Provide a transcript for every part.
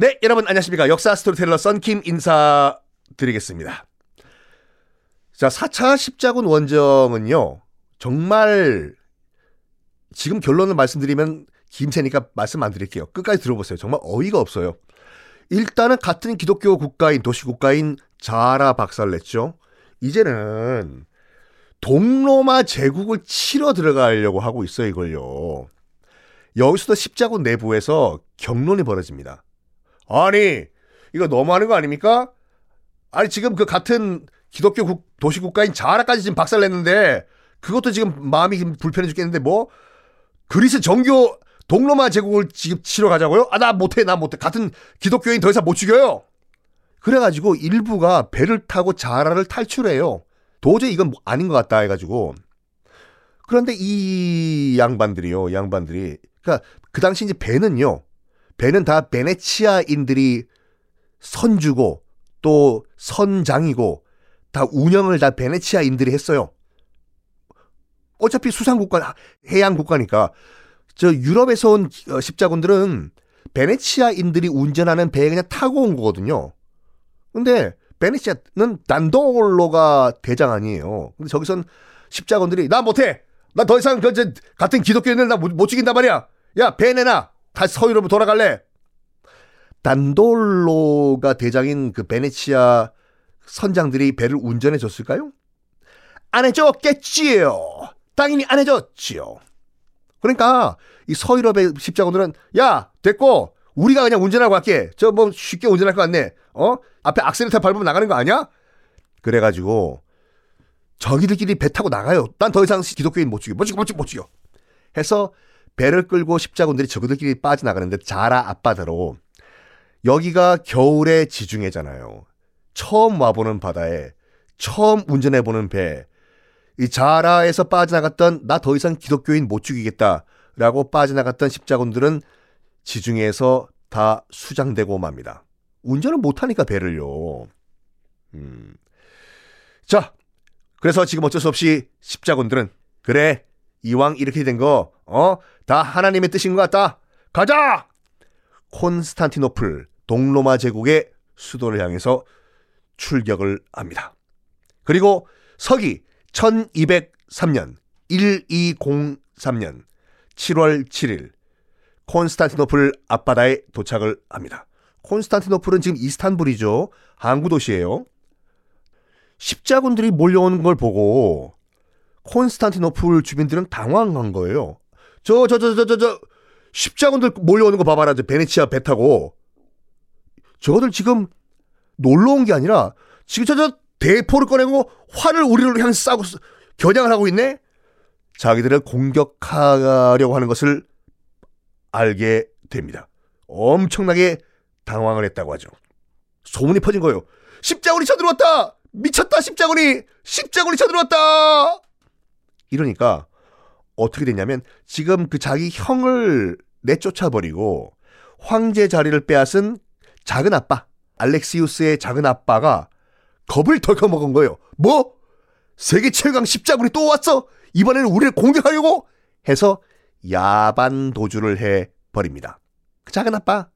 네, 여러분 안녕하십니까. 역사 스토리텔러 썬킴 인사드리겠습니다. 자, 4차 십자군 원정은요, 정말 지금 결론을 말씀드리면 김새니까 말씀 안 드릴게요. 끝까지 들어보세요. 정말 어이가 없어요. 일단은 같은 기독교 국가인, 도시 국가인 자라 박살냈죠. 이제는 동로마 제국을 치러 들어가려고 하고 있어요, 이걸요. 여기서도 십자군 내부에서 경론이 벌어집니다. 아니, 이거 너무하는 거 아닙니까? 아니, 지금 그 같은 기독교 국, 도시 국가인 자라까지 지금 박살냈는데, 그것도 지금 마음이 불편해 죽겠는데, 뭐, 그리스 정교 동로마 제국을 지금 치러 가자고요? 아, 나 못해, 나 못해. 같은 기독교인 더 이상 못 죽여요. 그래가지고 일부가 배를 타고 자라를 탈출해요. 도저히 이건 아닌 것 같다 해가지고. 그런데 이 양반들이요, 양반들이. 그러니까 그 당시 이제 배는요, 배는 다 베네치아인들이 선주고 또 선장이고 다 운영을 다 베네치아인들이 했어요. 어차피 수상국가, 해양국가니까. 저 유럽에서 온 어, 십자군들은 베네치아인들이 운전하는 배에 그냥 타고 온 거거든요. 근데 베네치아는 단돌로가 대장 아니에요. 근데 저기선 십자군들이 나 못해. 나 더 이상 그 같은 기독교인을 나못 죽인단 말이야. 야 배 내놔. 다시 서유럽으로 돌아갈래. 단돌로가 대장인 그 베네치아 선장들이 배를 운전해 줬을까요? 안 해줬겠지요. 당연히 안 해줬지요. 그러니까 이 서유럽의 십자군들은 야 됐고 우리가 그냥 운전하고 갈게. 저 뭐 쉽게 운전할 것 같네. 어? 앞에 악셀레터 밟으면 나가는 거 아니야? 그래가지고 저기들끼리 배 타고 나가요. 난 더 이상 기독교인 못 죽여. 못 죽여, 못 죽여, 못 죽여. 해서 배를 끌고 십자군들이 저기들끼리 빠져나가는데 자라 앞바다로 여기가 겨울의 지중해잖아요. 처음 와보는 바다에 처음 운전해보는 배. 이 자라에서 빠져나갔던 나 더 이상 기독교인 못 죽이겠다라고 빠져나갔던 십자군들은 지중해에서 다 수장되고 맙니다. 운전을 못하니까 배를요. 음. 자, 그래서 지금 어쩔 수 없이 십자군들은 그래 이왕 이렇게 된 거, 어? 다 하나님의 뜻인 것 같다. 가자! 콘스탄티노플 동로마 제국의 수도를 향해서 출격을 합니다. 그리고 서기 1203년 1203년 7월 7일 콘스탄티노플 앞바다에 도착을 합니다. 콘스탄티노플은 지금 이스탄불이죠. 항구 도시예요. 십자군들이 몰려오는 걸 보고 콘스탄티노플 주민들은 당황한 거예요. 저 저 저 저 저 저 십자군들 몰려오는 거 봐봐라. 저 베네치아 배 타고 저거들 지금 놀러 온 게 아니라 지금 저 저 대포를 꺼내고 활을 우리를 향해 쏴고 겨냥을 하고 있네. 자기들을 공격하려고 하는 것을 알게 됩니다. 엄청나게 당황을 했다고 하죠. 소문이 퍼진 거예요. 십자군이 쳐들어왔다! 미쳤다, 십자군이! 십자군이 쳐들어왔다! 이러니까 어떻게 됐냐면 지금 그 자기 형을 내쫓아버리고 황제 자리를 빼앗은 작은 아빠, 알렉시우스의 작은 아빠가 겁을 덜컥 먹은 거예요. 뭐? 세계 최강 십자군이 또 왔어? 이번에는 우리를 공격하려고? 해서 야반 도주를 해 버립니다. 그 작은 아빠,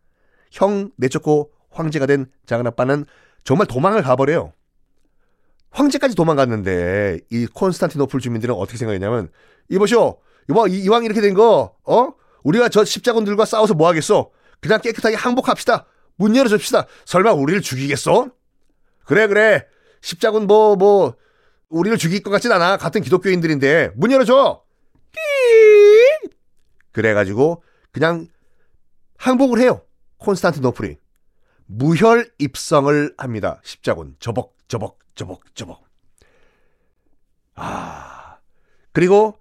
형 내쫓고 황제가 된 작은 아빠는 정말 도망을 가버려요. 황제까지 도망갔는데 이 콘스탄티노플 주민들은 어떻게 생각했냐면 이보시오, 이봐 이왕 이렇게 된 거, 어? 우리가 저 십자군들과 싸워서 뭐 하겠어? 그냥 깨끗하게 항복합시다. 문 열어줍시다. 설마 우리를 죽이겠어? 그래 그래. 십자군 뭐뭐 뭐, 우리를 죽일 것 같진 않아. 같은 기독교인들인데 문 열어줘. 그래가지고 그냥 항복을 해요. 콘스탄티노플이 무혈 입성을 합니다. 십자군 저벅 저벅 저벅 저벅. 아 그리고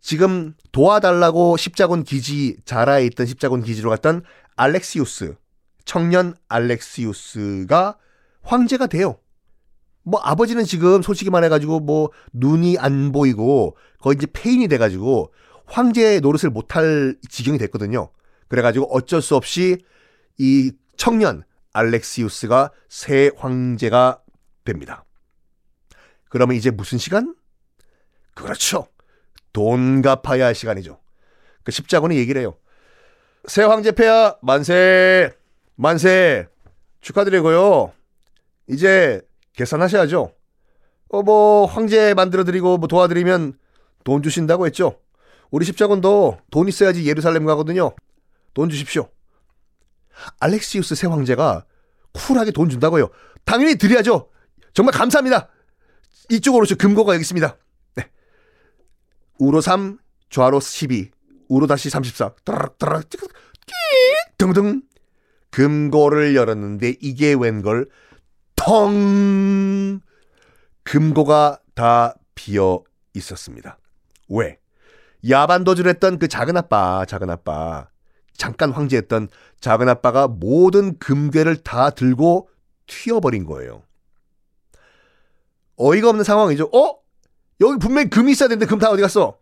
지금 도와달라고 십자군 기지 자라에 있던 십자군 기지로 갔던 알렉시우스 청년 알렉시우스가 황제가 돼요. 뭐 아버지는 지금 솔직히 말해가지고 뭐 눈이 안 보이고 거의 이제 폐인이 돼가지고 황제 노릇을 못할 지경이 됐거든요. 그래가지고 어쩔 수 없이 이 청년 알렉시우스가 새 황제가 됩니다. 그러면 이제 무슨 시간? 그렇죠. 돈 갚아야 할 시간이죠. 그 십자군이 얘기를 해요. 새 황제 폐하 만세. 만세 축하드리고요. 이제 계산하셔야죠. 어, 뭐 황제 만들어드리고 뭐 도와드리면 돈 주신다고 했죠. 우리 십자군도 돈 있어야지 예루살렘 가거든요. 돈 주십시오. 알렉시우스 새 황제가 쿨하게 돈 준다고요. 당연히 드려야죠. 정말 감사합니다. 이쪽으로 저 금고가 여기 있습니다. 네. 우로 3, 좌로 12, 우로 다시 34. 따라따라 등등 금고를 열었는데 이게 웬걸 텅 금고가 다 비어 있었습니다. 왜? 야반도주를 했던 그 작은 아빠, 작은 아빠, 잠깐 황제했던 작은 아빠가 모든 금괴를 다 들고 튀어버린 거예요. 어이가 없는 상황이죠. 어? 여기 분명히 금이 있어야 되는데 금 다 어디 갔어?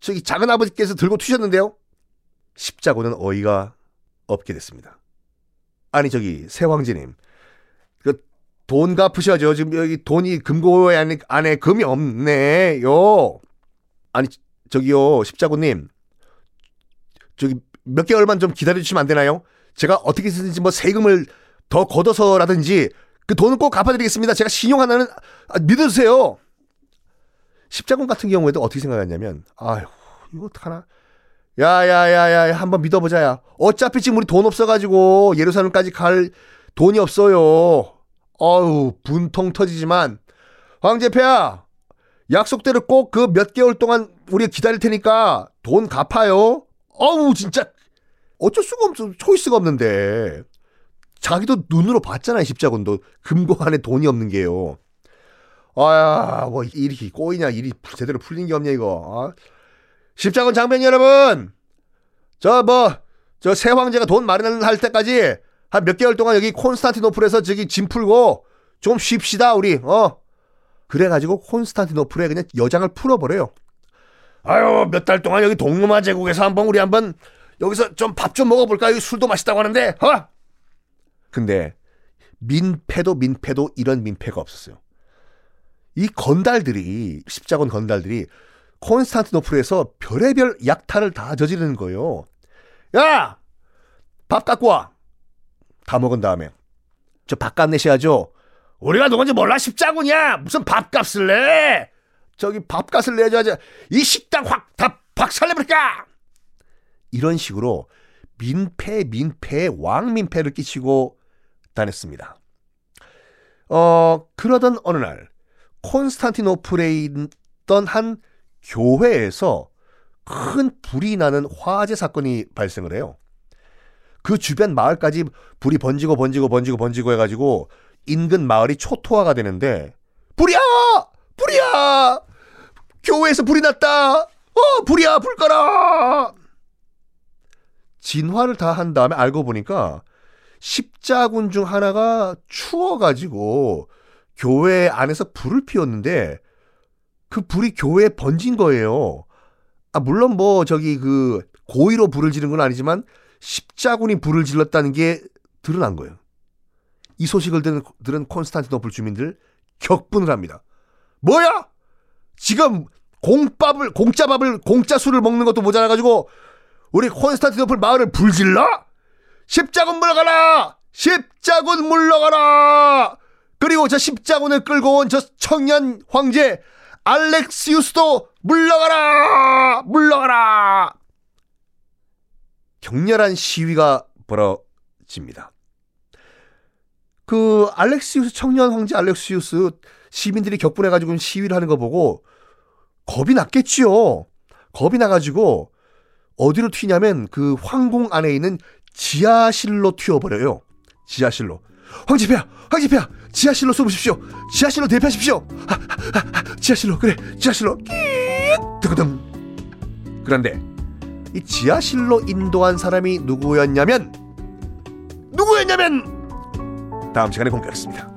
저기 작은 아버지께서 들고 튀셨는데요? 십자고는 어이가 없게 됐습니다. 아니 저기 새 황제님 그 돈 갚으셔야죠. 지금 여기 돈이 금고에 안에, 안에 금이 없네요. 아니 저기요 십자고님 저기 몇 개월만 좀 기다려주시면 안 되나요? 제가 어떻게 쓰든지 뭐 세금을 더 걷어서라든지 그 돈은 꼭 갚아드리겠습니다. 제가 신용 하나는 아, 믿어주세요. 십자군 같은 경우에도 어떻게 생각했냐면 아휴 이거 어떡하나. 야야야야 한번 믿어보자야. 어차피 지금 우리 돈 없어가지고 예루살렘까지 갈 돈이 없어요. 어우 분통 터지지만. 황제폐야 약속대로 꼭 그 몇 개월 동안 우리가 기다릴 테니까 돈 갚아요. 어우 진짜. 어쩔 수가 없어. 초이스가 없는데 자기도 눈으로 봤잖아요 십자군도. 금고 안에 돈이 없는 게요. 아야 뭐 일이 꼬이냐 일이 제대로 풀린 게 없냐 이거. 아? 십자군 장병 여러분! 저 뭐 저 새 황제가 돈 마련할 때까지 한 몇 개월 동안 여기 콘스탄티노플에서 저기 짐 풀고 좀 쉽시다 우리. 어? 그래가지고 콘스탄티노플에 그냥 여장을 풀어버려요. 아유 몇 달 동안 여기 동로마 제국에서 한번 우리 한번 여기서 좀 밥좀 먹어볼까 여기 술도 맛있다고 하는데 어 근데 민폐도 민폐도 이런 민폐가 없었어요 이 건달들이 십자군 건달들이 콘스탄티노플에서 별의별 약탈을 다 저지르는 거예요. 야! 밥 갖고 와! 다 먹은 다음에. 저 밥값 내셔야죠. 우리가 누군지 몰라 십자군이야! 무슨 밥값을 내! 저기 밥값을 내줘야지. 이 식당 확 다 박살내버릴까! 이런 식으로 민폐, 민폐, 왕민폐를 끼치고 다녔습니다. 어, 그러던 어느 날, 콘스탄티노플에 있던 한 교회에서 큰 불이 나는 화재 사건이 발생을 해요. 그 주변 마을까지 불이 번지고 번지고 번지고 번지고 해가지고 인근 마을이 초토화가 되는데 불이야! 불이야! 교회에서 불이 났다! 어, 불이야! 불 꺼라! 진화를 다 한 다음에 알고 보니까 십자군 중 하나가 추워가지고 교회 안에서 불을 피웠는데 그 불이 교회에 번진 거예요. 아, 물론 뭐 저기 그 고의로 불을 지른 건 아니지만 십자군이 불을 질렀다는 게 드러난 거예요. 이 소식을 들은, 들은 콘스탄티노플 주민들 격분을 합니다. 뭐야? 지금 공밥을 공짜 밥을 공짜 술을 먹는 것도 모자라 가지고 우리 콘스탄티노플 마을을 불질러? 십자군 물러가라! 십자군 물러가라! 그리고 저 십자군을 끌고 온 저 청년 황제 알렉시우스도 물러가라! 물러가라! 격렬한 시위가 벌어집니다. 그 알렉시우스 청년 황제 알렉시우스 시민들이 격분해 가지고 시위를 하는 거 보고 겁이 났겠지요. 겁이 나가지고 어디로 튀냐면 그 황궁 안에 있는 지하실로 튀어버려요. 지하실로. 황제폐야, 황제폐야, 지하실로 쏘보십시오. 지하실로 대피하십시오. 아, 아, 아, 지하실로 그래, 지하실로. 뜨거듬. 그런데 이 지하실로 인도한 사람이 누구였냐면 누구였냐면 다음 시간에 공개하겠습니다.